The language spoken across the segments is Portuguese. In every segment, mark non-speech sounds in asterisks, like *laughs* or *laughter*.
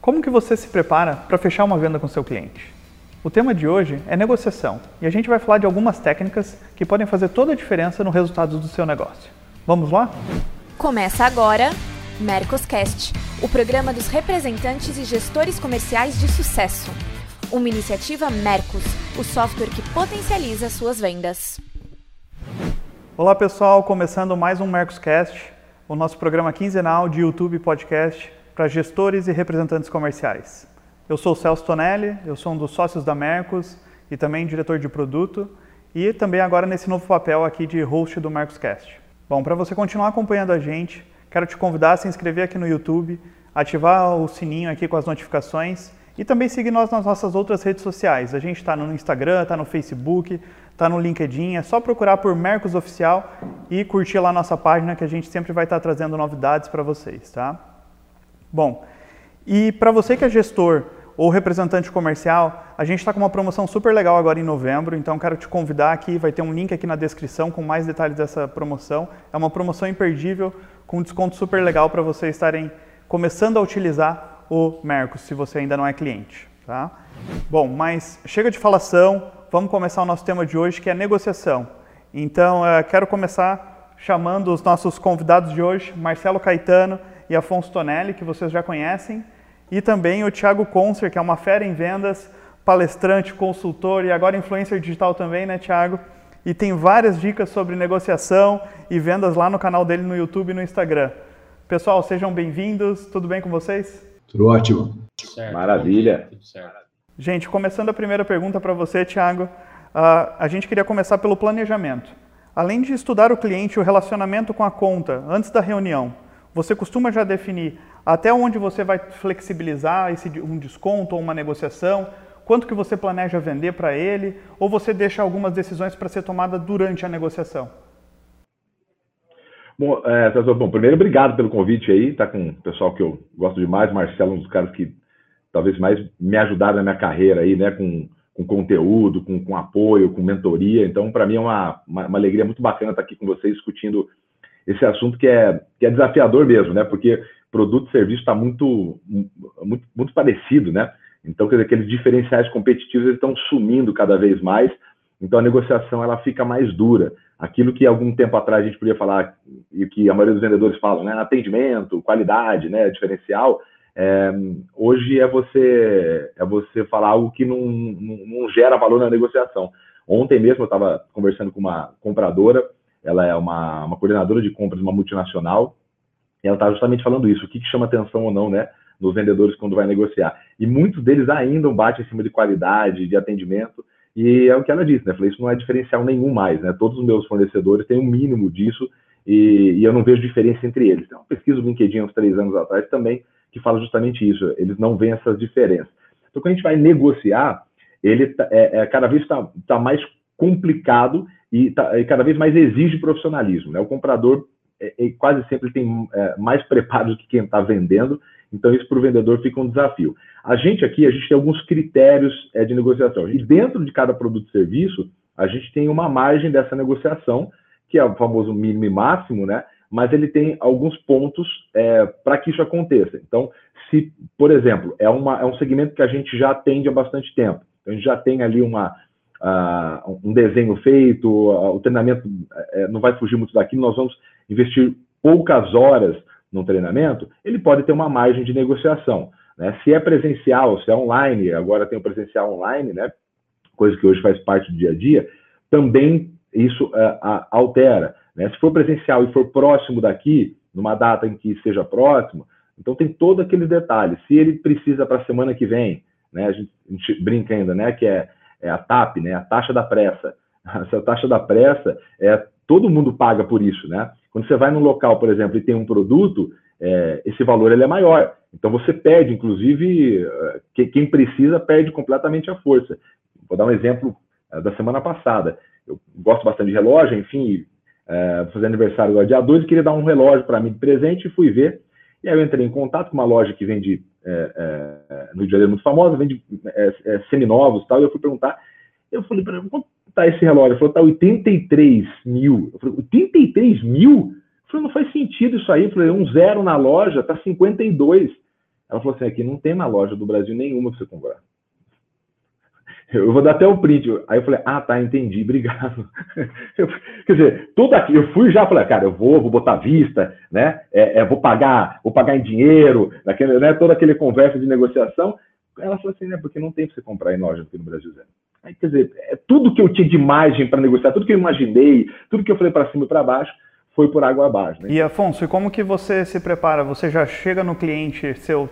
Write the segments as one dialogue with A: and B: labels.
A: Como que você se prepara para fechar uma venda com seu cliente? O tema de hoje é negociação e a gente vai falar de algumas técnicas que podem fazer toda a diferença no resultado do seu negócio. Vamos lá?
B: Começa agora Mercoscast, o programa dos representantes e gestores comerciais de sucesso. Uma iniciativa Mercos, o software que potencializa suas vendas.
A: Olá pessoal, começando mais um Mercoscast, o nosso programa quinzenal de YouTube Podcast para gestores e representantes comerciais. Eu sou Celso Tonelli, eu sou um dos sócios da Mercos e também diretor de produto e também agora nesse novo papel aqui de host do Mercoscast. Bom, para você continuar acompanhando a gente, quero te convidar a se inscrever aqui no YouTube, ativar o sininho aqui com as notificações e também seguir nós nas nossas outras redes sociais. A gente está no Instagram, está no Facebook, está no LinkedIn. É só procurar por Mercos Oficial e curtir lá nossa página que a gente sempre vai estar tá trazendo novidades para vocês, tá? Bom, e para você que é gestor ou representante comercial, a gente está com uma promoção super legal agora em novembro, então quero te convidar aqui, vai ter um link aqui na descrição com mais detalhes dessa promoção. É uma promoção imperdível, com um desconto super legal para vocês estarem começando a utilizar o Mercos, se você ainda não é cliente. Tá? Bom, mas chega de falação, vamos começar o nosso tema de hoje, que é negociação. Então, uh, quero começar chamando os nossos convidados de hoje, Marcelo Caetano, e Afonso Tonelli, que vocês já conhecem, e também o Thiago Concer, que é uma fera em vendas, palestrante, consultor e agora influencer digital também, né, Thiago? E tem várias dicas sobre negociação e vendas lá no canal dele no YouTube e no Instagram. Pessoal, sejam bem-vindos. Tudo bem com vocês?
C: Tudo ótimo. Certo. Maravilha. Tudo
A: certo. Gente, começando a primeira pergunta para você, Thiago, uh, a gente queria começar pelo planejamento. Além de estudar o cliente, o relacionamento com a conta antes da reunião, você costuma já definir até onde você vai flexibilizar esse, um desconto ou uma negociação, quanto que você planeja vender para ele, ou você deixa algumas decisões para ser tomada durante a negociação?
C: Bom, é, bom, primeiro, obrigado pelo convite aí, tá com o pessoal que eu gosto demais, Marcelo, um dos caras que talvez mais me ajudaram na minha carreira aí, né, com, com conteúdo, com, com apoio, com mentoria, então para mim é uma, uma, uma alegria muito bacana estar aqui com vocês discutindo esse assunto que é, que é desafiador mesmo, né? Porque produto e serviço está muito, muito, muito parecido, né? Então, quer dizer, aqueles diferenciais competitivos estão sumindo cada vez mais. Então, a negociação ela fica mais dura. Aquilo que algum tempo atrás a gente podia falar e que a maioria dos vendedores falam, né? Atendimento, qualidade, né? Diferencial. É, hoje é você é você falar algo que não, não, não gera valor na negociação. Ontem mesmo eu estava conversando com uma compradora ela é uma, uma coordenadora de compras de uma multinacional, e ela está justamente falando isso, o que, que chama atenção ou não, né, nos vendedores quando vai negociar. E muitos deles ainda batem em cima de qualidade, de atendimento, e é o que ela disse, né, falei, isso não é diferencial nenhum mais, né, todos os meus fornecedores têm um mínimo disso, e, e eu não vejo diferença entre eles. Tem uma pesquisa do LinkedIn uns três anos atrás também, que fala justamente isso, eles não veem essas diferenças. Então, quando a gente vai negociar, ele tá, é, é, cada vez está tá mais complicado e, tá, e, cada vez mais exige profissionalismo. Né? O comprador é, é, quase sempre tem é, mais preparo do que quem está vendendo, então isso para o vendedor fica um desafio. A gente aqui, a gente tem alguns critérios é, de negociação. E dentro de cada produto e serviço, a gente tem uma margem dessa negociação, que é o famoso mínimo e máximo, né? mas ele tem alguns pontos é, para que isso aconteça. Então, se, por exemplo, é, uma, é um segmento que a gente já atende há bastante tempo, então a gente já tem ali uma, uh, um desenho feito, uh, o treinamento uh, não vai fugir muito daquilo, nós vamos investir poucas horas no treinamento, ele pode ter uma margem de negociação. Né? Se é presencial, se é online, agora tem o presencial online, né? coisa que hoje faz parte do dia a dia, também isso eh, altera. Né? Se for presencial e for próximo daqui, numa data em que seja próximo, então tem todos aqueles detalhes. Se ele precisa para a semana que vem, né? a, gente, a gente brinca ainda, né? que é é a TAP, né, a taxa da pressa. *laughs* Essa taxa da pressa, é, todo mundo paga por isso, né? Quando você vai num local, por exemplo, e tem um produto, é, esse valor ele é maior. Então você perde, inclusive, é, quem precisa perde completamente a força. Vou dar um exemplo é, da semana passada. Eu gosto bastante de relógio, enfim, é, vou fazer aniversário agora dia 2 e queria dar um relógio para mim de presente e fui ver. E aí eu entrei em contato com uma loja que vende é, é, no Rio de Janeiro muito famosa, vende é, é, seminovos e tal, e eu fui perguntar, eu falei para quanto tá esse relógio? Ele falou, tá 83 mil. Eu falei, 83 mil? Eu falei, não faz sentido isso aí. Eu falei, um zero na loja, tá 52. Ela falou assim, aqui não tem uma loja do Brasil nenhuma para você comprar. Eu vou dar até o print. Aí eu falei, ah, tá, entendi, *laughs* obrigado. Quer dizer, tudo aqui, eu fui já, falei, cara, eu vou, vou botar vista, né? É, é, vou pagar, vou pagar em dinheiro, naquele, né? toda aquele conversa de negociação. Ela falou assim, né? Porque não tem para você comprar em loja aqui no Brasil, Zé. Aí, quer dizer, é, tudo que eu tinha de margem para negociar, tudo que eu imaginei, tudo que eu falei para cima e para baixo, foi por água abaixo. Né?
A: E Afonso, e como que você se prepara? Você já chega no cliente seu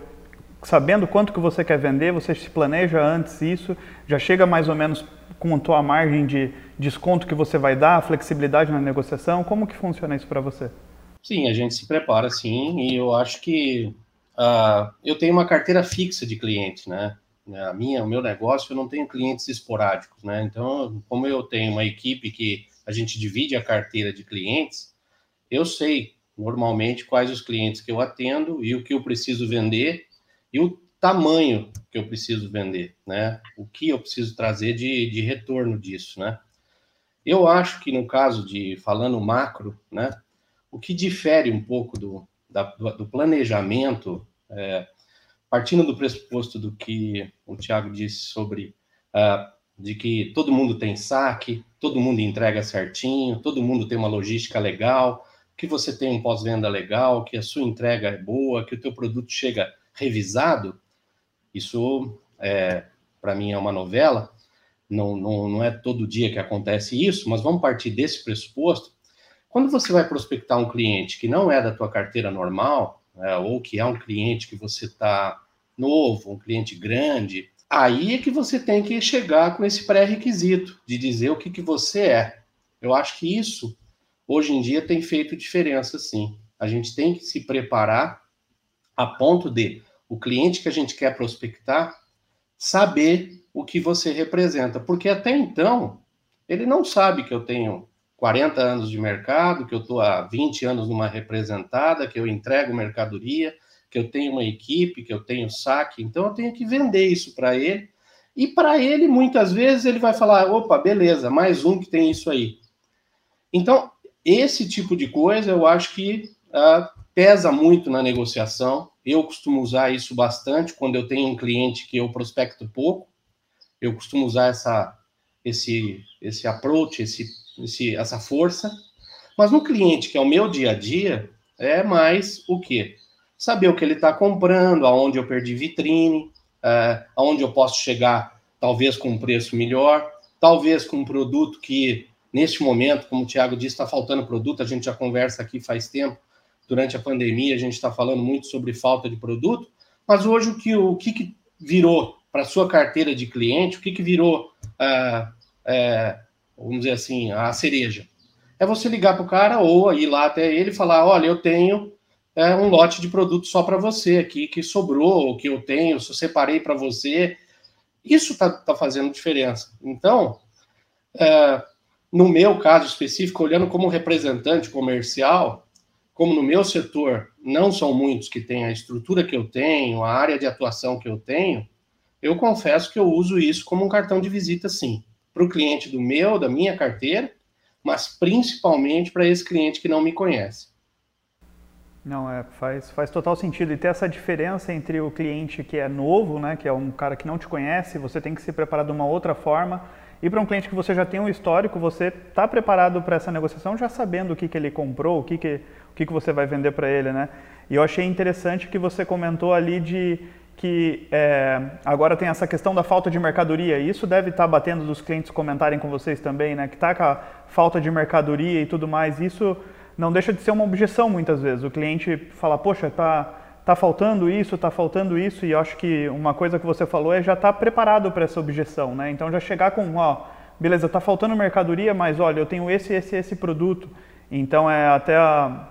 A: sabendo quanto que você quer vender, você se planeja antes isso, já chega mais ou menos com a tua margem de desconto que você vai dar, flexibilidade na negociação, como que funciona isso para você?
D: Sim, a gente se prepara sim, e eu acho que uh, eu tenho uma carteira fixa de clientes, né? A minha, o meu negócio, eu não tenho clientes esporádicos, né? Então, como eu tenho uma equipe que a gente divide a carteira de clientes, eu sei normalmente quais os clientes que eu atendo e o que eu preciso vender e o tamanho que eu preciso vender, né? O que eu preciso trazer de, de retorno disso, né? Eu acho que no caso de falando macro, né? O que difere um pouco do, da, do planejamento, é, partindo do pressuposto do que o Tiago disse sobre uh, de que todo mundo tem saque, todo mundo entrega certinho, todo mundo tem uma logística legal, que você tem um pós-venda legal, que a sua entrega é boa, que o teu produto chega revisado, isso é, para mim é uma novela, não, não, não é todo dia que acontece isso, mas vamos partir desse pressuposto. Quando você vai prospectar um cliente que não é da tua carteira normal, é, ou que é um cliente que você está novo, um cliente grande, aí é que você tem que chegar com esse pré-requisito de dizer o que, que você é. Eu acho que isso, hoje em dia, tem feito diferença, sim. A gente tem que se preparar a ponto de o cliente que a gente quer prospectar saber o que você representa, porque até então ele não sabe que eu tenho 40 anos de mercado, que eu estou há 20 anos numa representada, que eu entrego mercadoria, que eu tenho uma equipe, que eu tenho saque, então eu tenho que vender isso para ele. E para ele, muitas vezes, ele vai falar: opa, beleza, mais um que tem isso aí. Então, esse tipo de coisa eu acho que uh, pesa muito na negociação. Eu costumo usar isso bastante quando eu tenho um cliente que eu prospecto pouco. Eu costumo usar essa, esse, esse approach, esse, esse, essa força. Mas no cliente, que é o meu dia a dia, é mais o quê? Saber o que ele está comprando, aonde eu perdi vitrine, é, aonde eu posso chegar, talvez com um preço melhor, talvez com um produto que, neste momento, como o Thiago disse, está faltando produto, a gente já conversa aqui faz tempo, durante a pandemia, a gente está falando muito sobre falta de produto, mas hoje o que, o que, que virou para sua carteira de cliente, o que, que virou, é, é, vamos dizer assim, a cereja? É você ligar para o cara ou ir lá até ele e falar: olha, eu tenho é, um lote de produto só para você aqui, que sobrou, que eu tenho, eu separei para você. Isso está tá fazendo diferença. Então, é, no meu caso específico, olhando como representante comercial, como no meu setor não são muitos que têm a estrutura que eu tenho, a área de atuação que eu tenho, eu confesso que eu uso isso como um cartão de visita, sim, para o cliente do meu, da minha carteira, mas principalmente para esse cliente que não me conhece.
A: Não, é, faz, faz total sentido. E ter essa diferença entre o cliente que é novo, né, que é um cara que não te conhece, você tem que se preparar de uma outra forma, e para um cliente que você já tem um histórico, você está preparado para essa negociação já sabendo o que, que ele comprou, o que, que, que, que você vai vender para ele, né? E eu achei interessante que você comentou ali de que é, agora tem essa questão da falta de mercadoria. E isso deve estar tá batendo dos clientes comentarem com vocês também, né? Que está com a falta de mercadoria e tudo mais. Isso não deixa de ser uma objeção muitas vezes. O cliente fala, poxa, está tá faltando isso, está faltando isso, e eu acho que uma coisa que você falou é já estar tá preparado para essa objeção, né? Então já chegar com, ó, beleza, está faltando mercadoria, mas olha, eu tenho esse, esse, esse produto. Então é até a,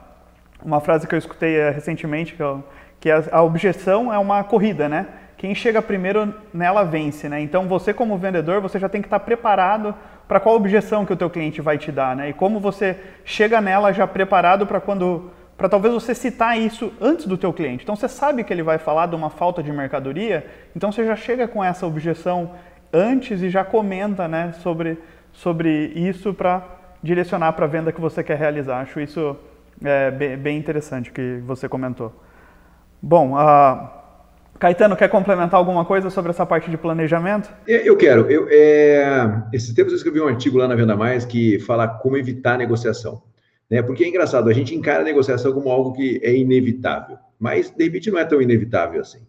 A: uma frase que eu escutei é, recentemente, que, eu, que a, a objeção é uma corrida, né? Quem chega primeiro nela vence, né? Então você como vendedor, você já tem que estar preparado para qual objeção que o teu cliente vai te dar, né? E como você chega nela já preparado para quando para talvez você citar isso antes do teu cliente. Então você sabe que ele vai falar de uma falta de mercadoria, então você já chega com essa objeção antes e já comenta né, sobre, sobre isso para direcionar para a venda que você quer realizar. Acho isso é, bem, bem interessante que você comentou. Bom, uh, Caetano, quer complementar alguma coisa sobre essa parte de planejamento?
E: Eu quero. Eu, é... Esses tempos eu escrevi um artigo lá na Venda Mais que fala como evitar a negociação. Né? Porque é engraçado, a gente encara a negociação como algo que é inevitável, mas de repente não é tão inevitável assim.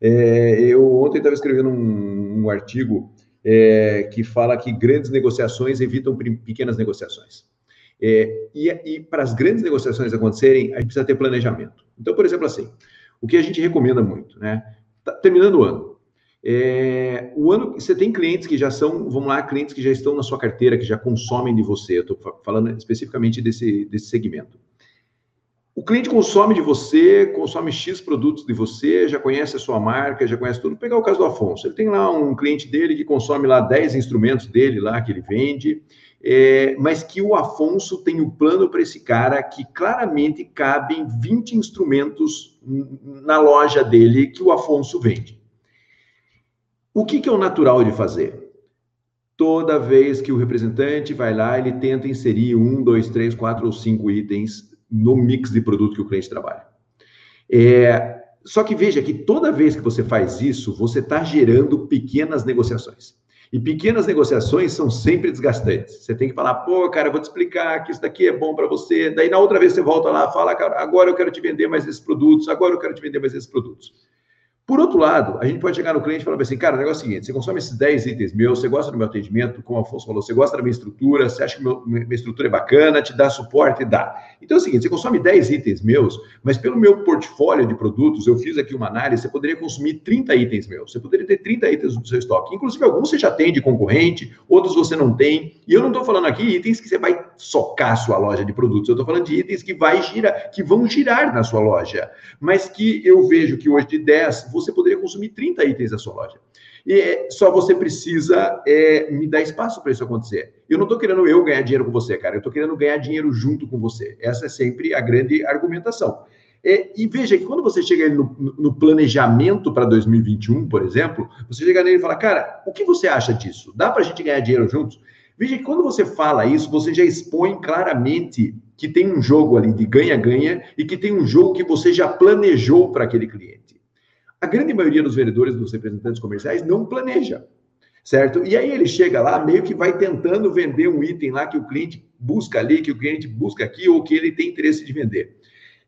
E: É... eu ontem estava escrevendo um, um artigo é, que fala que grandes negociações evitam pequenas negociações. É, e, e para as grandes negociações acontecerem, a gente precisa ter planejamento. Então, por exemplo, assim, o que a gente recomenda muito, né? Tá terminando o ano. É, o ano, você tem clientes que já são, vamos lá, clientes que já estão na sua carteira, que já consomem de você. Eu estou falando especificamente desse, desse segmento. O cliente consome de você, consome X produtos de você, já conhece a sua marca, já conhece tudo. Pegar o caso do Afonso. Ele tem lá um cliente dele que consome lá 10 instrumentos dele lá que ele vende, é, mas que o Afonso tem o um plano para esse cara que claramente cabem 20 instrumentos na loja dele que o Afonso vende. O que, que é o natural de fazer? Toda vez que o representante vai lá, ele tenta inserir um, dois, três, quatro ou cinco itens no mix de produto que o cliente trabalha. É, só que veja que toda vez que você faz isso, você está gerando pequenas negociações. E pequenas negociações são sempre desgastantes. Você tem que falar, pô, cara, eu vou te explicar que isso daqui é bom para você. Daí na outra vez você volta lá, fala, cara, agora eu quero te vender mais esses produtos, agora eu quero te vender mais esses produtos. Por outro lado, a gente pode chegar no cliente e falar assim, cara, o negócio é o seguinte, você consome esses 10 itens meus, você gosta do meu atendimento, como o Afonso falou, você gosta da minha estrutura, você acha que meu, minha estrutura é bacana, te dá suporte, dá. Então é o seguinte, você consome 10 itens meus, mas pelo meu portfólio de produtos, eu fiz aqui uma análise, você poderia consumir 30 itens meus, você poderia ter 30 itens do seu estoque. Inclusive, alguns você já tem de concorrente, outros você não tem. E eu não estou falando aqui itens que você vai socar a sua loja de produtos, eu estou falando de itens que, vai girar, que vão girar na sua loja, mas que eu vejo que hoje de 10, você poderia consumir 30 itens da sua loja. E é, só você precisa é, me dar espaço para isso acontecer. Eu não estou querendo eu ganhar dinheiro com você, cara. Eu estou querendo ganhar dinheiro junto com você. Essa é sempre a grande argumentação. É, e veja que quando você chega no, no planejamento para 2021, por exemplo, você chega nele e fala, cara, o que você acha disso? Dá para a gente ganhar dinheiro juntos? Veja que quando você fala isso, você já expõe claramente que tem um jogo ali de ganha-ganha e que tem um jogo que você já planejou para aquele cliente. A grande maioria dos vendedores, dos representantes comerciais, não planeja, certo? E aí ele chega lá, meio que vai tentando vender um item lá que o cliente busca ali, que o cliente busca aqui, ou que ele tem interesse de vender.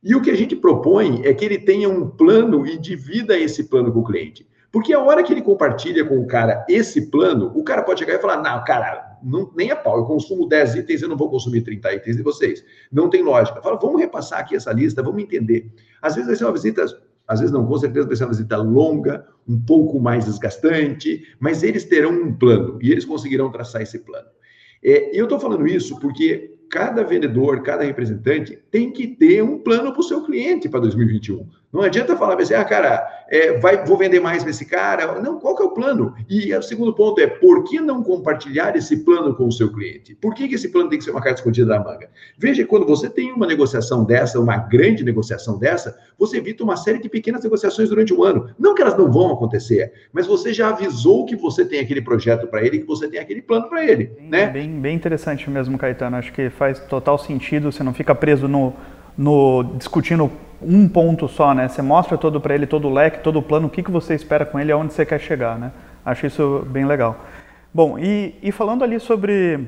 E: E o que a gente propõe é que ele tenha um plano e divida esse plano com o cliente. Porque a hora que ele compartilha com o cara esse plano, o cara pode chegar e falar: não, cara, não, nem a pau, eu consumo 10 itens, eu não vou consumir 30 itens de vocês. Não tem lógica. Fala, vamos repassar aqui essa lista, vamos entender. Às vezes vai ser uma visita às vezes não, com certeza vai ser uma visita longa, um pouco mais desgastante, mas eles terão um plano e eles conseguirão traçar esse plano. É, eu estou falando isso porque cada vendedor, cada representante tem que ter um plano para o seu cliente para 2021. Não adianta falar assim, ah, cara, é, vai, vou vender mais para esse cara. Não, qual que é o plano? E o segundo ponto é, por que não compartilhar esse plano com o seu cliente? Por que, que esse plano tem que ser uma carta escondida da manga? Veja, quando você tem uma negociação dessa, uma grande negociação dessa, você evita uma série de pequenas negociações durante o ano. Não que elas não vão acontecer, mas você já avisou que você tem aquele projeto para ele, que você tem aquele plano para ele.
A: Bem,
E: né?
A: Bem, bem interessante mesmo, Caetano. Acho que faz total sentido, você não fica preso no, no discutindo um ponto só, né? Você mostra todo para ele, todo o leque, todo o plano, o que, que você espera com ele, aonde você quer chegar, né? Acho isso bem legal. Bom, e, e falando ali sobre,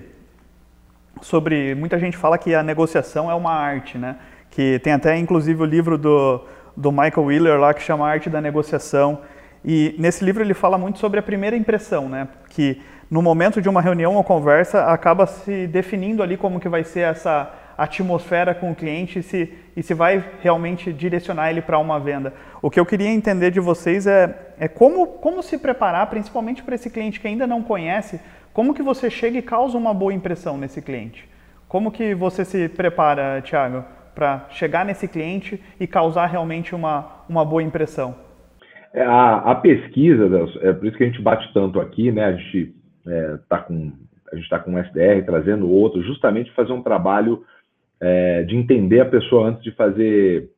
A: sobre, muita gente fala que a negociação é uma arte, né? Que tem até inclusive o livro do, do Michael Wheeler lá que chama Arte da Negociação. E nesse livro ele fala muito sobre a primeira impressão, né? Que no momento de uma reunião ou conversa acaba se definindo ali como que vai ser essa atmosfera com o cliente e se, e se vai realmente direcionar ele para uma venda. O que eu queria entender de vocês é, é como, como se preparar, principalmente para esse cliente que ainda não conhece, como que você chega e causa uma boa impressão nesse cliente? Como que você se prepara, Thiago, para chegar nesse cliente e causar realmente uma, uma boa impressão?
C: É, a, a, pesquisa, é por isso que a gente bate tanto aqui, né? A gente está é, com a gente está com um SDR trazendo outro, justamente fazer um trabalho é, de entender a pessoa antes de fazer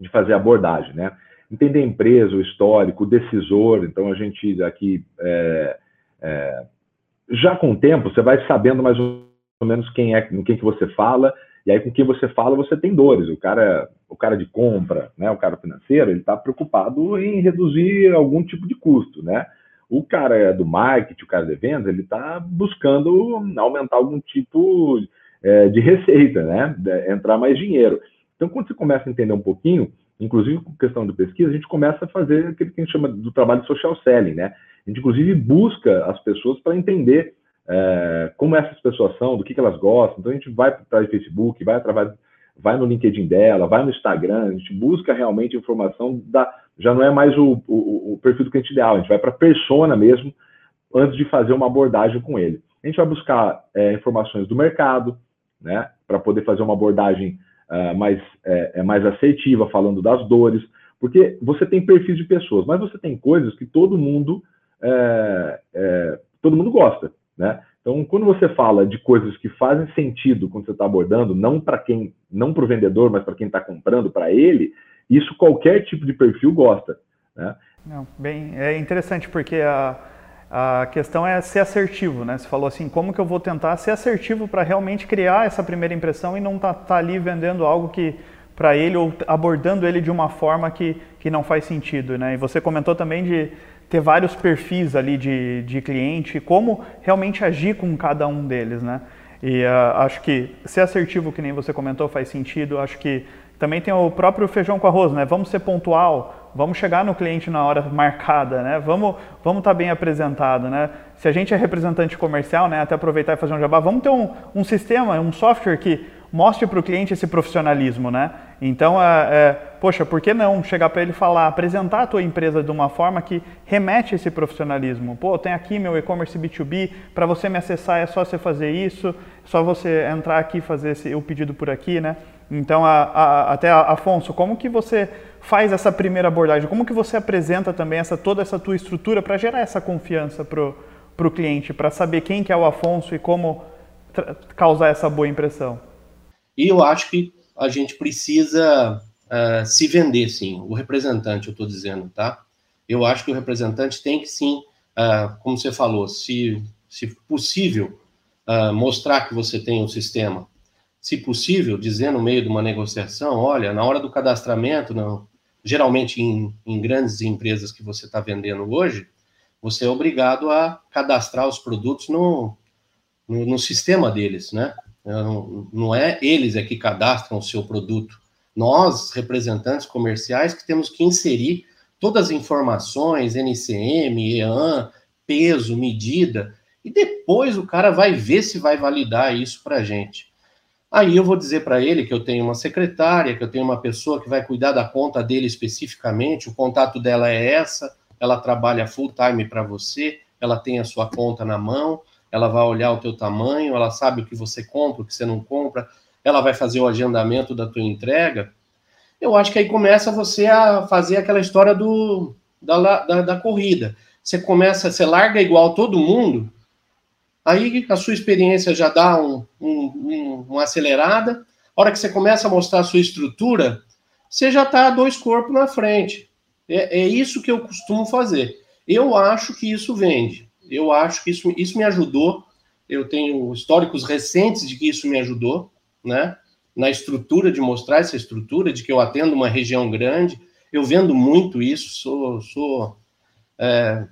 C: de fazer abordagem, né? Entender a empresa, o histórico, o decisor. Então a gente aqui é, é, já com o tempo você vai sabendo mais ou menos quem é, com quem que você fala E aí, com quem você fala, você tem dores. O cara, o cara de compra, né, o cara financeiro, ele está preocupado em reduzir algum tipo de custo, né? O cara do marketing, o cara de vendas, ele está buscando aumentar algum tipo é, de receita, né? Entrar mais dinheiro. Então, quando você começa a entender um pouquinho, inclusive com questão de pesquisa, a gente começa a fazer aquilo que a gente chama do trabalho de social selling, né? A gente, inclusive, busca as pessoas para entender é, como essas pessoas são, do que, que elas gostam. Então, a gente vai para o Facebook, vai através, vai no LinkedIn dela, vai no Instagram, a gente busca realmente informação da. Já não é mais o, o, o perfil do cliente ideal, a gente vai para a persona mesmo, antes de fazer uma abordagem com ele. A gente vai buscar é, informações do mercado, né, para poder fazer uma abordagem uh, mais, é, é, mais assertiva, falando das dores, porque você tem perfis de pessoas, mas você tem coisas que todo mundo é, é, todo mundo gosta, né? Então, quando você fala de coisas que fazem sentido quando você está abordando, não para quem, não para o vendedor, mas para quem está comprando para ele, isso qualquer tipo de perfil gosta, né?
A: Não, bem, é interessante porque a a questão é ser assertivo, né? Você falou assim, como que eu vou tentar ser assertivo para realmente criar essa primeira impressão e não tá, tá ali vendendo algo que para ele ou abordando ele de uma forma que, que não faz sentido, né? E você comentou também de ter vários perfis ali de, de cliente, como realmente agir com cada um deles, né? E uh, acho que ser assertivo, que nem você comentou, faz sentido. Acho que também tem o próprio feijão com arroz, né? Vamos ser pontual, vamos chegar no cliente na hora marcada, né? Vamos vamos estar tá bem apresentado, né? Se a gente é representante comercial, né? Até aproveitar e fazer um jabá, vamos ter um, um sistema, um software que mostre para o cliente esse profissionalismo, né? Então, é, é, poxa, por que não chegar para ele falar, apresentar a tua empresa de uma forma que remete esse profissionalismo? Pô, tem aqui meu e-commerce B2B, para você me acessar é só você fazer isso, só você entrar aqui e fazer esse, o pedido por aqui, né? Então, a, a, até Afonso, como que você faz essa primeira abordagem? Como que você apresenta também essa toda essa tua estrutura para gerar essa confiança para o cliente, para saber quem que é o Afonso e como causar essa boa impressão?
D: E eu acho que a gente precisa uh, se vender, sim. O representante, eu estou dizendo, tá? Eu acho que o representante tem que, sim, uh, como você falou, se, se possível, uh, mostrar que você tem um sistema. Se possível, dizer no meio de uma negociação, olha, na hora do cadastramento, não, geralmente em, em grandes empresas que você está vendendo hoje, você é obrigado a cadastrar os produtos no, no, no sistema deles, né? Não, não é eles é que cadastram o seu produto. Nós, representantes comerciais, que temos que inserir todas as informações, NCM, EAN, peso, medida, e depois o cara vai ver se vai validar isso para a gente. Aí eu vou dizer para ele que eu tenho uma secretária, que eu tenho uma pessoa que vai cuidar da conta dele especificamente, o contato dela é essa, ela trabalha full time para você, ela tem a sua conta na mão, ela vai olhar o teu tamanho, ela sabe o que você compra, o que você não compra, ela vai fazer o agendamento da tua entrega. Eu acho que aí começa você a fazer aquela história do, da, da, da corrida. Você começa, você larga igual todo mundo, aí a sua experiência já dá um, um, um, uma acelerada. A hora que você começa a mostrar a sua estrutura, você já está dois corpos na frente. É, é isso que eu costumo fazer. Eu acho que isso vende. Eu acho que isso, isso me ajudou. Eu tenho históricos recentes de que isso me ajudou, né? Na estrutura, de mostrar essa estrutura, de que eu atendo uma região grande. Eu vendo muito isso, sou. sou é,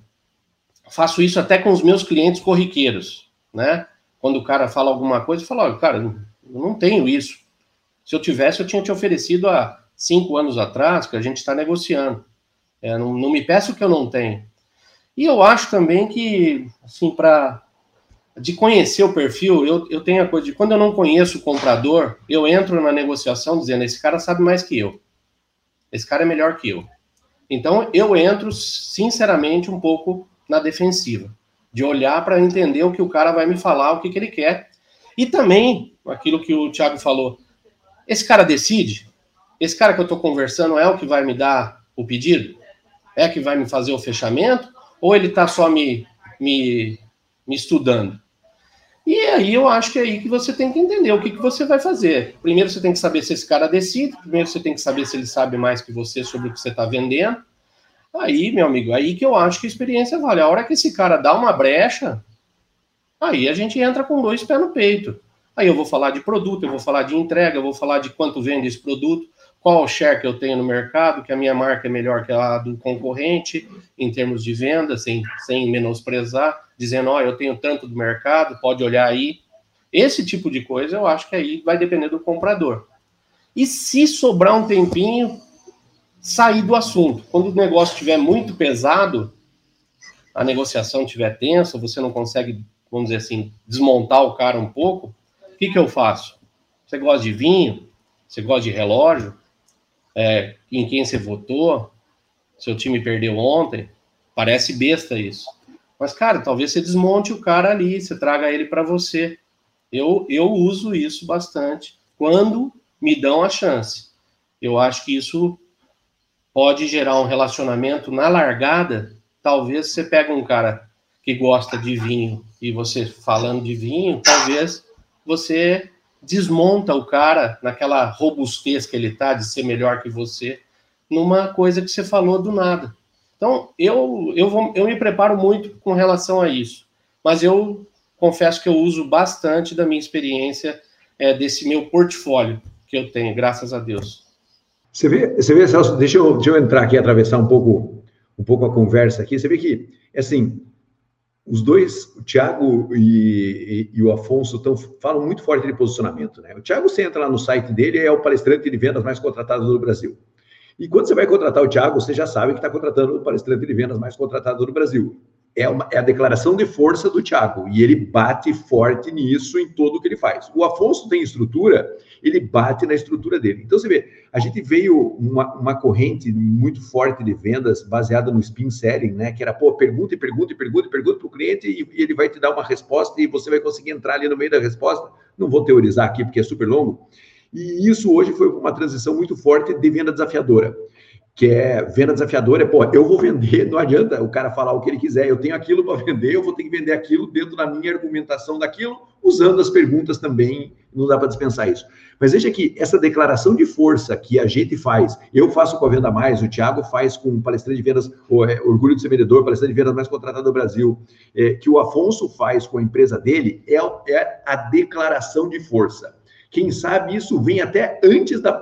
D: faço isso até com os meus clientes corriqueiros, né? Quando o cara fala alguma coisa, eu falo: olha, cara, eu não tenho isso. Se eu tivesse, eu tinha te oferecido há cinco anos atrás, que a gente está negociando. É, não, não me peça o que eu não tenho. E eu acho também que, assim, para de conhecer o perfil, eu, eu tenho a coisa de quando eu não conheço o comprador, eu entro na negociação dizendo: esse cara sabe mais que eu, esse cara é melhor que eu. Então eu entro, sinceramente, um pouco na defensiva, de olhar para entender o que o cara vai me falar, o que, que ele quer. E também, aquilo que o Thiago falou: esse cara decide? Esse cara que eu estou conversando é o que vai me dar o pedido? É que vai me fazer o fechamento? Ou ele está só me, me, me estudando? E aí eu acho que é aí que você tem que entender o que, que você vai fazer. Primeiro você tem que saber se esse cara decide, primeiro você tem que saber se ele sabe mais que você sobre o que você está vendendo. Aí, meu amigo, aí que eu acho que a experiência vale. A hora que esse cara dá uma brecha, aí a gente entra com dois pés no peito. Aí eu vou falar de produto, eu vou falar de entrega, eu vou falar de quanto vende esse produto, qual o share que eu tenho no mercado, que a minha marca é melhor que a do concorrente em termos de venda, sem, sem menosprezar, dizendo, ó, oh, eu tenho tanto do mercado, pode olhar aí. Esse tipo de coisa eu acho que aí vai depender do comprador. E se sobrar um tempinho, sair do assunto. Quando o negócio estiver muito pesado, a negociação estiver tensa, você não consegue, vamos dizer assim, desmontar o cara um pouco, o que, que eu faço? Você gosta de vinho? Você gosta de relógio? É, em quem você votou? Seu time perdeu ontem? Parece besta isso. Mas, cara, talvez você desmonte o cara ali, você traga ele para você. Eu, eu uso isso bastante quando me dão a chance. Eu acho que isso pode gerar um relacionamento na largada. Talvez você pega um cara que gosta de vinho e você falando de vinho, talvez você desmonta o cara naquela robustez que ele tá de ser melhor que você, numa coisa que você falou do nada. Então, eu, eu, vou, eu me preparo muito com relação a isso, mas eu confesso que eu uso bastante da minha experiência é, desse meu portfólio que eu tenho, graças a Deus.
E: Você vê, você vê Celso, deixa eu, deixa eu entrar aqui, atravessar um pouco, um pouco a conversa aqui. Você vê que, assim, os dois, o Thiago e, e, e, o Afonso, tão, falam muito forte de posicionamento. Né? O Thiago, você entra lá no site dele, é o palestrante de vendas mais contratado do Brasil. E quando você vai contratar o Thiago, você já sabe que está contratando o palestrante de vendas mais contratado do Brasil. É, uma, é a declaração de força do Thiago, e ele bate forte nisso em tudo que ele faz. O Afonso tem estrutura, ele bate na estrutura dele. Então, você vê, a gente veio uma, uma corrente muito forte de vendas baseada no spin selling, né? Que era, pô, pergunta e pergunta e pergunta e pergunta para o cliente e, e ele vai te dar uma resposta e você vai conseguir entrar ali no meio da resposta. Não vou teorizar aqui porque é super longo. E isso hoje foi uma transição muito forte de venda desafiadora que é venda desafiadora, é, pô, eu vou vender, não adianta o cara falar o que ele quiser, eu tenho aquilo para vender, eu vou ter que vender aquilo dentro da minha argumentação daquilo, usando as perguntas também, não dá para dispensar isso. Mas veja que essa declaração de força que a gente faz, eu faço com a Venda Mais, o Thiago faz com o palestrante de vendas, o é, Orgulho do Ser Vendedor, palestrante de vendas mais contratado do Brasil, é, que o Afonso faz com a empresa dele, é, é a declaração de força. Quem sabe isso vem até antes da.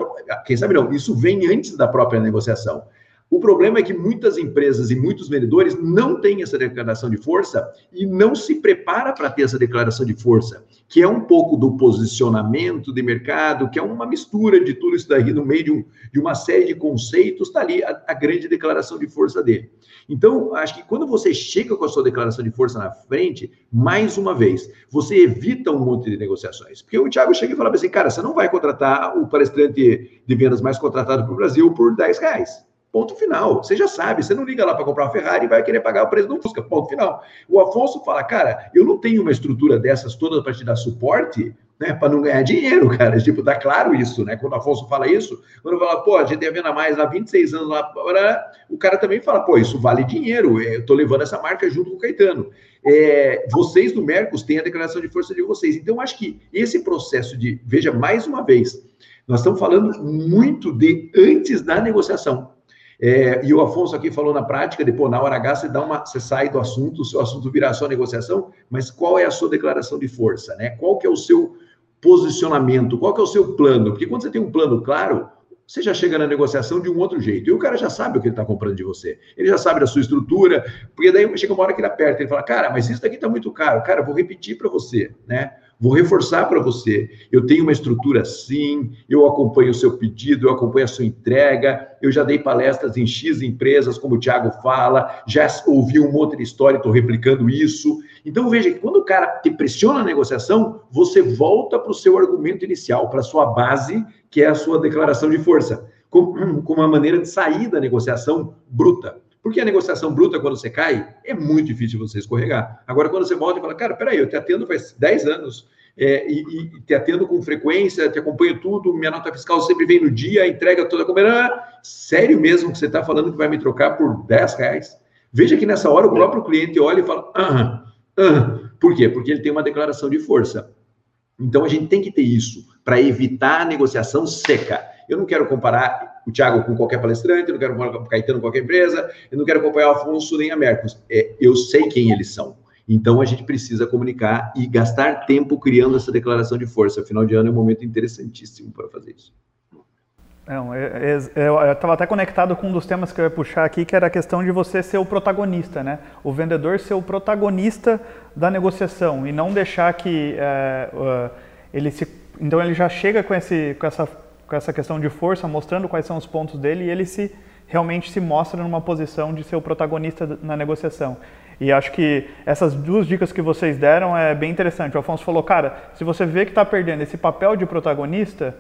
E: Quem sabe não, isso vem antes da própria negociação. O problema é que muitas empresas e muitos vendedores não têm essa declaração de força e não se prepara para ter essa declaração de força, que é um pouco do posicionamento de mercado, que é uma mistura de tudo isso daí no meio de, um, de uma série de conceitos, está ali a, a, grande declaração de força dele. Então, acho que quando você chega com a sua declaração de força na frente, mais uma vez, você evita um monte de negociações. Porque o Thiago chega e fala assim, cara, você não vai contratar o palestrante de vendas mais contratado para o Brasil por 10 reais. Ponto final. Você já sabe, você não liga lá para comprar uma Ferrari e vai querer pagar o preço do Fusca. Ponto final. O Afonso fala, cara, eu não tenho uma estrutura dessas todas para te dar suporte, né, para não ganhar dinheiro, *laughs* cara. Tipo, tá claro isso, né? Quando o Afonso fala isso, quando fala, pô, a gente tem a venda mais há 26 anos lá, o cara também fala, pô, isso vale dinheiro, é, eu tô levando essa marca junto com o Caetano. É, vocês do Mercos têm a declaração de força de vocês. Então, acho que esse processo de, veja, mais uma vez, nós estamos falando muito de antes da negociação. É, e o Afonso aqui falou na prática, depois na hora H você dá uma, você sai do assunto, o seu assunto virar só negociação, mas qual é a sua declaração de força, né? Qual que é o seu posicionamento? Qual que é o seu plano? Porque quando você tem um plano claro, você já chega na negociação de um outro jeito. E o cara já sabe o que ele está comprando de você. Ele já sabe da sua estrutura, porque daí chega uma hora que ele aperta, ele fala, cara, mas isso daqui está muito caro. Cara, vou repetir para você, né? Vou reforçar para você. Eu tenho uma estrutura assim, eu acompanho o seu pedido, eu acompanho a sua entrega, eu já dei palestras em X empresas, como o Thiago fala, já ouvi um monte de história, estou replicando isso. Então veja que quando o cara te pressiona na negociação, você volta para o seu argumento inicial, para a sua base, que é a sua declaração de força, com, com uma maneira de sair da negociação bruta. Porque a negociação bruta, quando você cai, é muito difícil você escorregar. Agora, quando você volta e fala, cara, peraí, eu te atendo faz 10 anos, é, e, e, te atendo com frequência, te acompanho tudo, minha nota fiscal sempre vem no dia, entrega toda como ah, sério mesmo que você está falando que vai me trocar por 10 reais? Veja que nessa hora o próprio cliente olha e fala, ah, ah. Por quê? Porque ele tem uma declaração de força. Então a gente tem que ter isso para evitar a negociação seca. Eu não quero comparar o Thiago com qualquer palestrante, eu não quero comparar o Caetano com qualquer empresa, eu não quero acompanhar o Afonso nem a Mercos. É, eu sei quem eles são. Então a gente precisa comunicar e gastar tempo criando essa declaração de força. Final de ano é um momento interessantíssimo para fazer isso.
A: Não, é, é, é, eu estava até conectado com um dos temas que eu ia puxar aqui, que era a questão de você ser o protagonista, né? O vendedor ser o protagonista da negociação e não deixar que é, ele se. Então ele já chega com, esse, com, essa, com essa questão de força, mostrando quais são os pontos dele e ele se realmente se mostra numa posição de ser o protagonista na negociação. E acho que essas duas dicas que vocês deram é bem interessante. O Afonso falou, cara, se você vê que está perdendo esse papel de protagonista,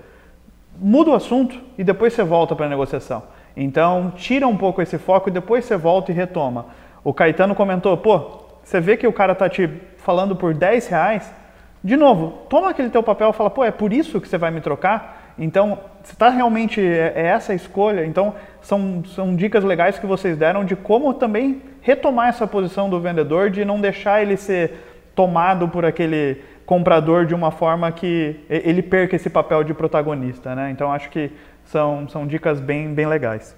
A: muda o assunto e depois você volta para a negociação. Então, tira um pouco esse foco e depois você volta e retoma. O Caetano comentou, pô, você vê que o cara tá te falando por 10 reais, de novo, toma aquele teu papel e fala, pô, é por isso que você vai me trocar? Então, se está realmente é, é essa a escolha, então são, são dicas legais que vocês deram de como também retomar essa posição do vendedor, de não deixar ele ser tomado por aquele comprador de uma forma que ele perca esse papel de protagonista, né? Então acho que são, são dicas bem, bem legais.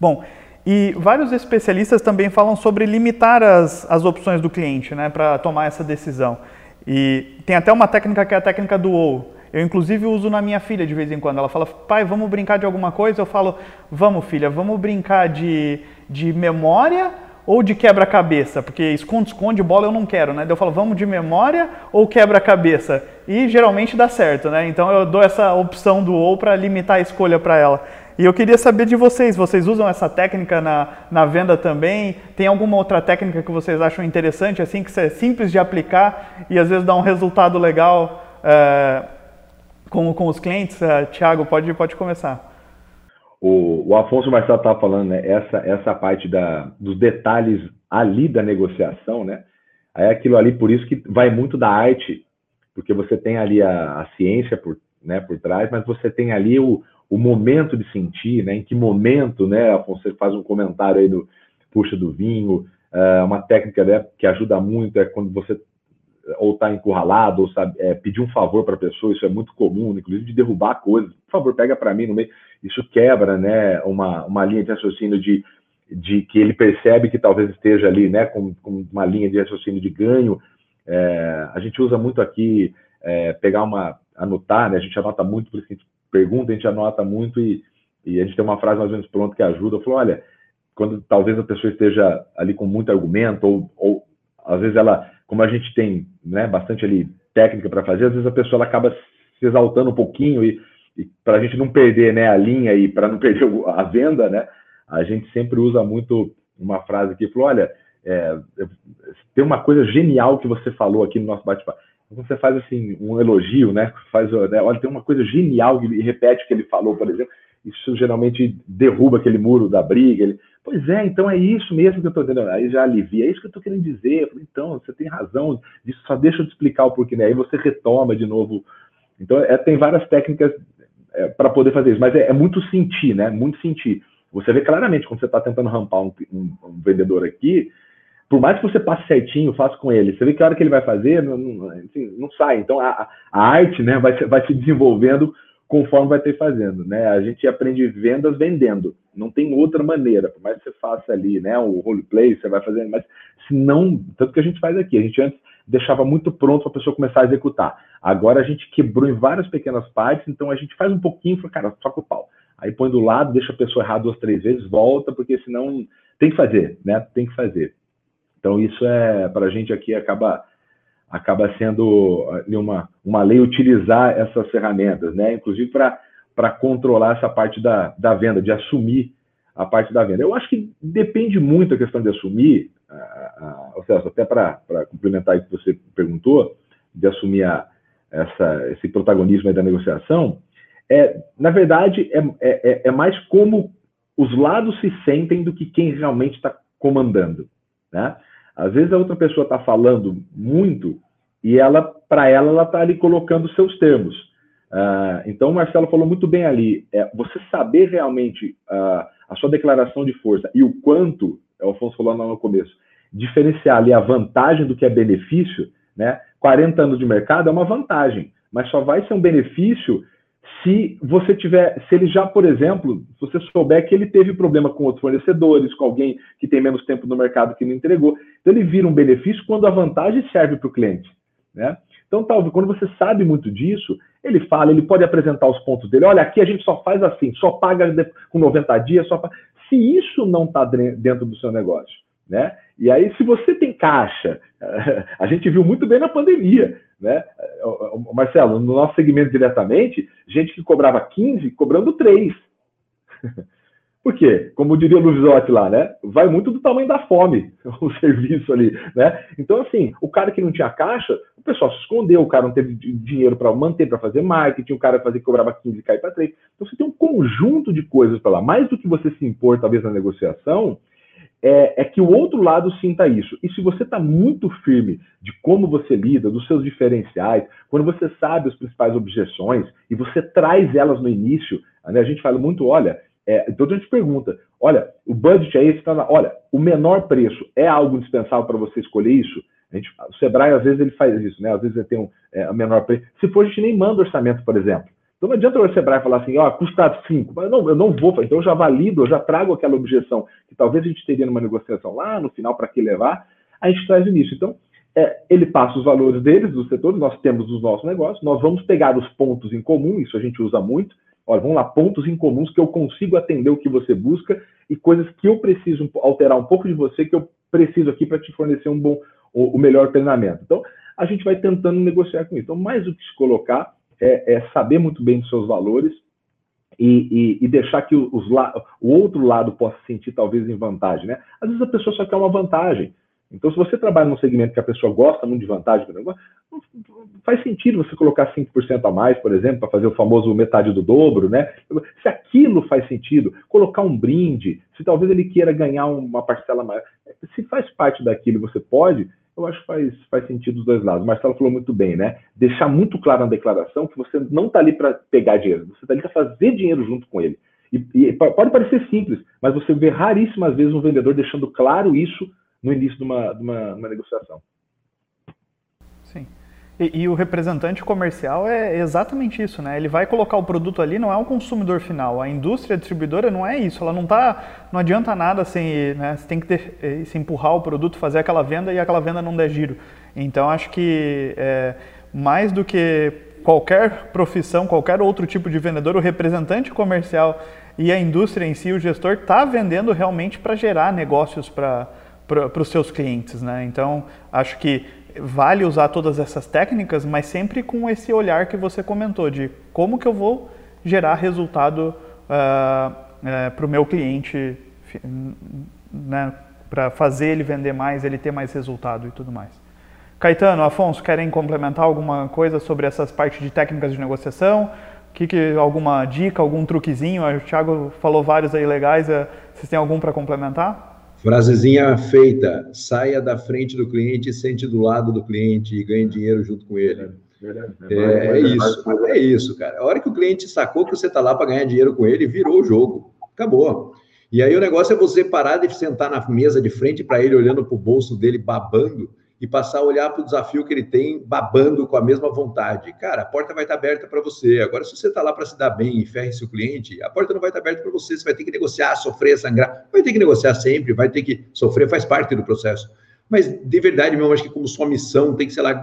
A: Bom, e vários especialistas também falam sobre limitar as, as opções do cliente, né, para tomar essa decisão. E tem até uma técnica que é a técnica do ou. Eu, inclusive, uso na minha filha de vez em quando. Ela fala, pai, vamos brincar de alguma coisa? Eu falo, vamos, filha, vamos brincar de, de memória ou de quebra-cabeça, porque esconde-esconde bola eu não quero, né? Eu falo, vamos de memória ou quebra-cabeça? E geralmente dá certo, né? Então eu dou essa opção do ou para limitar a escolha para ela. E eu queria saber de vocês, vocês usam essa técnica na, na venda também? Tem alguma outra técnica que vocês acham interessante, assim, que é simples de aplicar e às vezes dá um resultado legal é, com, com os clientes? É, Tiago, pode, pode começar.
C: O, o Afonso Marcelo estava falando, né? Essa, essa parte da, dos detalhes ali da negociação, né? É aquilo ali, por isso que vai muito da arte, porque você tem ali a, a ciência por, né, por trás, mas você tem ali o, o momento de sentir, né? Em que momento, né? Afonso faz um comentário aí do puxa do vinho, é uma técnica né, que ajuda muito é quando você ou está encurralado, ou sabe, é, pedir um favor para a pessoa, isso é muito comum, inclusive de derrubar coisas. Por favor, pega para mim no meio. Isso quebra né, uma, uma linha de raciocínio de, de que ele percebe que talvez esteja ali né, com, com uma linha de raciocínio de ganho. É, a gente usa muito aqui é, pegar uma, anotar, né, a gente anota muito, por isso que a gente pergunta, a gente anota muito e, e a gente tem uma frase mais ou menos pronta que ajuda. Falou, olha, quando talvez a pessoa esteja ali com muito argumento, ou, ou às vezes ela como a gente tem né, bastante ali técnica para fazer, às vezes a pessoa ela acaba se exaltando um pouquinho e, e para a gente não perder né, a linha e para não perder a venda, né, a gente sempre usa muito uma frase que falou, olha, é, tem uma coisa genial que você falou aqui no nosso bate-papo. Você faz assim um elogio, né? Faz, né, olha, tem uma coisa genial e repete o que ele falou, por exemplo. Isso geralmente derruba aquele muro da briga. Ele, Pois é, então é isso mesmo que eu estou dizendo. Aí já alivia, é isso que eu estou querendo dizer. Então, você tem razão, disso, só deixa eu te explicar o porquê, né? Aí você retoma de novo. Então, é, tem várias técnicas é, para poder fazer isso, mas é, é, muito sentir, né? Muito sentir. Você vê claramente quando você está tentando rampar um, um, um, vendedor aqui, por mais que você passe certinho, faça com ele, você vê que a hora que ele vai fazer, não, não, assim, não sai. Então, a, a arte né, vai, vai se desenvolvendo conforme vai ter fazendo, né? A gente aprende vendas vendendo, não tem outra maneira, por mais que você faça ali, né, o roleplay, você vai fazendo, mas se não, tanto que a gente faz aqui, a gente antes deixava muito pronto para a pessoa começar a executar. Agora a gente quebrou em várias pequenas partes, então a gente faz um pouquinho, fala, cara, toca o pau. Aí põe do lado, deixa a pessoa errar duas, três vezes, volta, porque senão tem que fazer, né? Tem que fazer. Então isso é, para a gente aqui, acaba acaba sendo uma, uma lei utilizar essas ferramentas, né? inclusive para controlar essa parte da, da venda, de assumir a parte da venda. Eu acho que depende muito a questão de assumir, uh, uh, Celso, até para complementar o que você perguntou, de assumir a, essa, esse protagonismo da negociação, é, na verdade, é, é, é mais como os lados se sentem do que quem realmente está comandando. Né? Às vezes a outra pessoa está falando muito e ela, para ela, ela está ali colocando seus termos. Uh, então, o Marcelo falou muito bem ali. É, você saber realmente uh, a sua declaração de força e o quanto, o Alfonso falou no começo, diferenciar ali a vantagem do que é benefício, né? 40 anos de mercado é uma vantagem, mas só vai ser um benefício se você tiver, se ele já, por exemplo, se você souber que ele teve problema com outros fornecedores, com alguém que tem menos tempo no mercado que não entregou, então ele vira um benefício quando a vantagem serve para o cliente, né? Então, talvez quando você sabe muito disso, ele fala, ele pode apresentar os pontos dele. Olha, aqui a gente só faz assim, só paga com 90 dias, só paga. Se isso não está dentro do seu negócio, né? E aí, se você tem caixa, *laughs* a gente viu muito bem na pandemia. Né? Marcelo, no nosso segmento diretamente, gente que cobrava 15, cobrando 3. *laughs* Por quê? Como diria o Luvisotti lá, né? Vai muito do tamanho da fome *laughs* o serviço ali, né? Então, assim, o cara que não tinha caixa, o pessoal se escondeu, o cara não teve dinheiro para manter, para fazer marketing, o cara que cobrava 15 e cair para 3. Então, você tem um conjunto de coisas para lá. Mais do que você se impor, talvez, na negociação, é, é, que o outro lado sinta isso. E se você está muito firme de como você lida, dos seus diferenciais, quando você sabe as principais objeções e você traz elas no início, né, a gente fala muito, olha, é, então a gente pergunta, olha, o budget é esse, tá lá, olha, o menor preço é algo indispensável para você escolher isso? Gente, o Sebrae, às vezes, ele faz isso, né? Às vezes ele tem um é, menor preço. Se for, a gente nem manda orçamento, por exemplo. Então não adianta o Sebrae falar assim, ó, custa 5. Mas não, eu não vou, então eu já valido, eu já trago aquela objeção que talvez a gente teria numa negociação lá no final para que levar, a gente traz início. Então, é, ele passa os valores deles, dos setores, nós temos os nossos negócios, nós vamos pegar os pontos em comum, isso a gente usa muito. Olha, vamos lá, pontos em comuns que eu consigo atender o que você busca e coisas que eu preciso alterar um pouco de você, que eu preciso aqui para te fornecer um bom, o, melhor treinamento. Então, a gente vai tentando negociar com isso. Então, mais do que se colocar, é, é saber muito bem dos seus valores e, e, e deixar que os, o outro lado possa sentir talvez em vantagem, né? Às vezes a pessoa só quer uma vantagem. Então, se você trabalha num segmento que a pessoa gosta muito de vantagem, faz sentido você colocar 5% a mais, por exemplo, para fazer o famoso metade do dobro, né? Se aquilo faz sentido, colocar um brinde, se talvez ele queira ganhar uma parcela maior, se faz parte daquilo, você pode, eu acho que faz, faz sentido dos dois lados. Marcelo falou muito bem, né? Deixar muito claro na declaração que você não está ali para pegar dinheiro, você está ali para fazer dinheiro junto com ele. E, e, pode parecer simples, mas você vê raríssimas vezes um vendedor deixando claro isso no início de uma, de uma, uma negociação.
A: E, e, o representante comercial é exatamente isso, né? Ele vai colocar o produto ali, não é um consumidor final. A indústria distribuidora não é isso. Ela não tá, não adianta nada sem, né? Você tem que ter, eh, se empurrar o produto, fazer aquela venda e aquela venda não der giro. Então acho que é, mais do que qualquer profissão, qualquer outro tipo de vendedor, o representante comercial e a indústria em si, o gestor está vendendo realmente para gerar negócios para para os seus clientes, né? Então acho que vale usar todas essas técnicas, mas sempre com esse olhar que você comentou de como que eu vou gerar resultado uh, ah, uh, eh, para o meu cliente, né, para fazer ele vender mais, ele ter mais resultado e tudo mais. Caetano, Afonso, querem complementar alguma coisa sobre essas partes de técnicas de negociação? Que, que alguma dica, algum truquezinho? O Thiago falou vários aí legais. Eh, vocês têm algum para complementar?
E: Frasezinha feita, saia da frente do cliente, sente do lado do cliente e ganhe dinheiro junto com ele. É, é, é isso, é isso, cara. A hora que o cliente sacou que você está lá para ganhar dinheiro com ele, virou o jogo. Acabou. E aí o negócio é você parar de sentar na mesa de frente para ele, olhando para o bolso dele, babando, e passar a olhar para o desafio que ele tem, babando com a mesma vontade. Cara, a porta vai estar aberta para você. Agora, se você está lá para se dar bem e ferre seu cliente, a porta não vai estar aberta para você. Você vai ter que negociar, sofrer, sangrar. Vai ter que negociar sempre, vai ter que sofrer, faz parte do processo. Mas, de verdade mesmo, acho que como sua missão tem que ser lá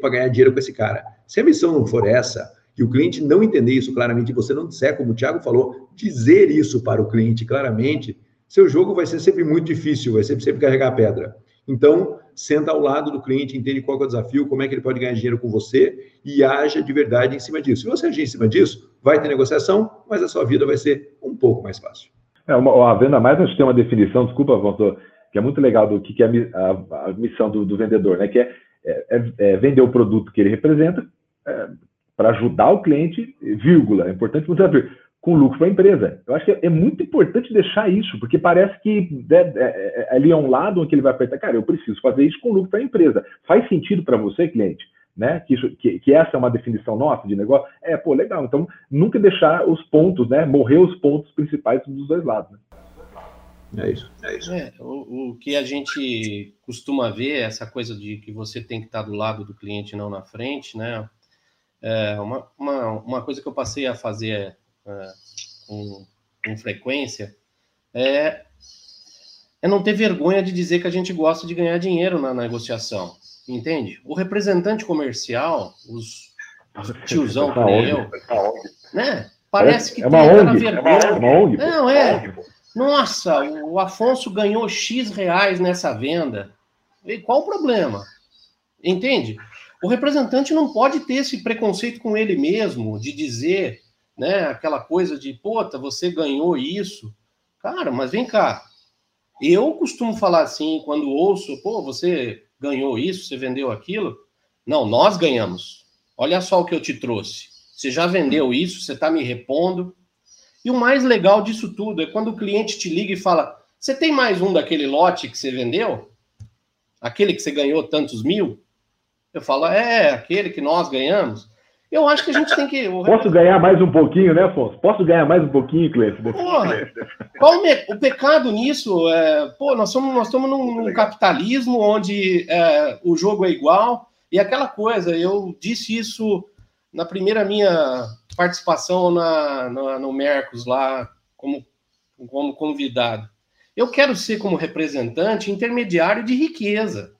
E: para ganhar dinheiro com esse cara. Se a missão não for essa, e o cliente não entender isso claramente, e você não disser, como o Thiago falou, dizer isso para o cliente claramente, seu jogo vai ser sempre muito difícil, vai ser sempre carregar pedra. Então, senta ao lado do cliente, entende qual é o desafio, como é que ele pode ganhar dinheiro com você e haja de verdade em cima disso. Se você agir em cima disso, vai ter negociação, mas a sua vida vai ser um pouco mais fácil.
C: É, uma, a venda mais, a gente tem uma definição, desculpa, Afonso, que é muito legal do que é a, a, missão do, do, vendedor, né? Que é, é, é, vender o produto que ele representa é, para ajudar o cliente, vírgula. É importante você saber com lucro para a empresa. Eu acho que é muito importante deixar isso, porque parece que é, é, é, ali é um lado onde ele vai apertar, cara, eu preciso fazer isso com lucro para a empresa. Faz sentido para você, cliente? Né? Que, isso, que, que, essa é uma definição nossa de negócio? É, pô, legal. Então, nunca deixar os pontos, né? Morrer os pontos principais dos dois lados. Né?
D: É isso. É isso. É, o, o, que a gente costuma ver, essa coisa de que você tem que estar do lado do cliente, não na frente, né? é, uma, uma, uma coisa que eu passei a fazer é, com, com frequência é, é não ter vergonha de dizer que a gente gosta de ganhar dinheiro na negociação, entende? O representante comercial, os, os tiozão que nem eu, né? Parece que
C: é uma
D: tem
C: ONG,
D: vergonha.
C: É uma ONG. pô.
D: Não, é. Nossa, o Afonso ganhou X reais nessa venda. E qual o problema? Entende? O representante não pode ter esse preconceito com ele mesmo, de dizer, né, aquela coisa de, puta, você ganhou isso. Cara, mas vem cá. Eu costumo falar assim, quando ouço, pô, você ganhou isso, você vendeu aquilo. Não, nós ganhamos. Olha só o que eu te trouxe. Você já vendeu isso, você está me repondo. E o mais legal disso tudo é quando o cliente te liga e fala: Você tem mais um daquele lote que você vendeu? Aquele que você ganhou tantos mil? Eu falo: É, aquele que nós ganhamos. Eu acho que a gente tem que. *laughs*
C: Posso ganhar mais um pouquinho, né, Afonso? Posso ganhar mais um pouquinho, Cleiton?
D: Porra, qual o, me- o pecado nisso? É, pô, nós estamos nós estamos num, num capitalismo onde é, o jogo é igual. E aquela coisa, eu disse isso na primeira minha participação na, na- no Mercos lá, como, como convidado. Eu quero ser, como representante, intermediário de riqueza.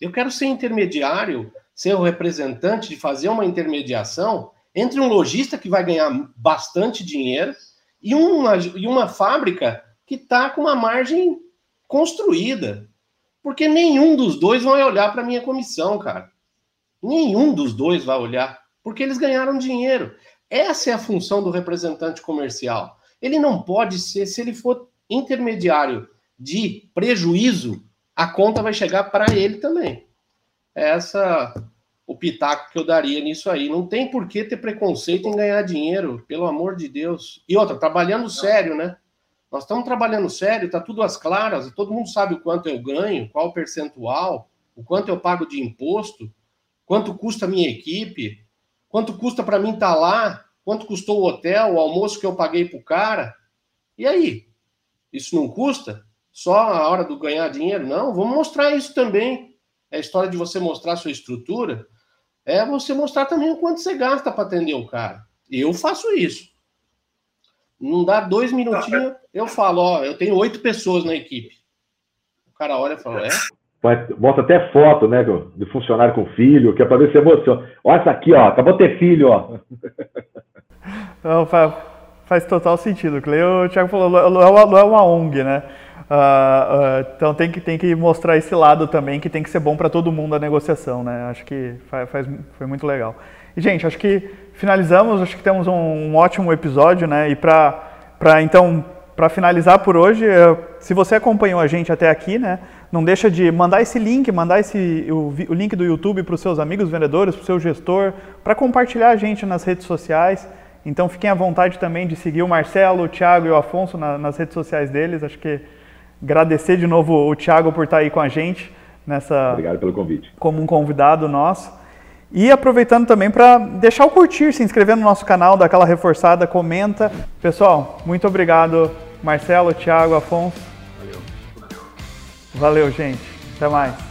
D: Eu quero ser intermediário, ser o representante de fazer uma intermediação entre um lojista que vai ganhar bastante dinheiro e uma, e uma fábrica que está com uma margem construída. Porque nenhum dos dois vai olhar para a minha comissão, cara. Nenhum dos dois vai olhar, porque eles ganharam dinheiro. Essa é a função do representante comercial. Ele não pode ser, se ele for intermediário de prejuízo, a conta vai chegar para ele também. Essa o pitaco que eu daria nisso aí. Não tem por que ter preconceito em ganhar dinheiro, pelo amor de Deus. E outra, trabalhando sério, né? Nós estamos trabalhando sério, tá tudo às claras, todo mundo sabe o quanto eu ganho, qual o percentual, o quanto eu pago de imposto, quanto custa a minha equipe, quanto custa para mim estar lá, quanto custou o hotel, o almoço que eu paguei pro cara. E aí? Isso não custa? Só a hora do ganhar dinheiro? Não, vamos mostrar isso também. É a história de você mostrar a sua estrutura, é você mostrar também o quanto você gasta para atender o cara. Eu faço isso. Não dá dois minutinhos, eu falo, ó, eu tenho oito pessoas na equipe. O cara olha e fala, é?
C: Bota até foto, né, do, do funcionário com filho, que é para ver se emociona. Olha essa aqui, ó. Acabou de ter filho, ó.
A: Não, fa- faz total sentido. Cleo, o Thiago falou, não é uma, não é uma ONG, né? Ah, então tem que, tem que mostrar esse lado também, que tem que ser bom para todo mundo a negociação, né? Acho que fa- faz, foi muito legal. E, gente, acho que finalizamos, acho que temos um, um ótimo episódio, né? E para então, para finalizar por hoje, eh, se você acompanhou a gente até aqui, né? Não deixa de mandar esse link, mandar esse, o, o link do YouTube para os seus amigos vendedores, para o seu gestor, para compartilhar a gente nas redes sociais. Então fiquem à vontade também de seguir o Marcelo, o Thiago e o Afonso na- nas redes sociais deles. Acho que agradecer de novo o Thiago por estar aí com a gente nessa
C: Obrigado pelo convite.
A: como um convidado nosso. E aproveitando também para deixar o curtir, se inscrever no nosso canal, dar aquela reforçada, comenta. Pessoal, muito obrigado, Marcelo, Thiago, Afonso. Valeu, gente. Até mais.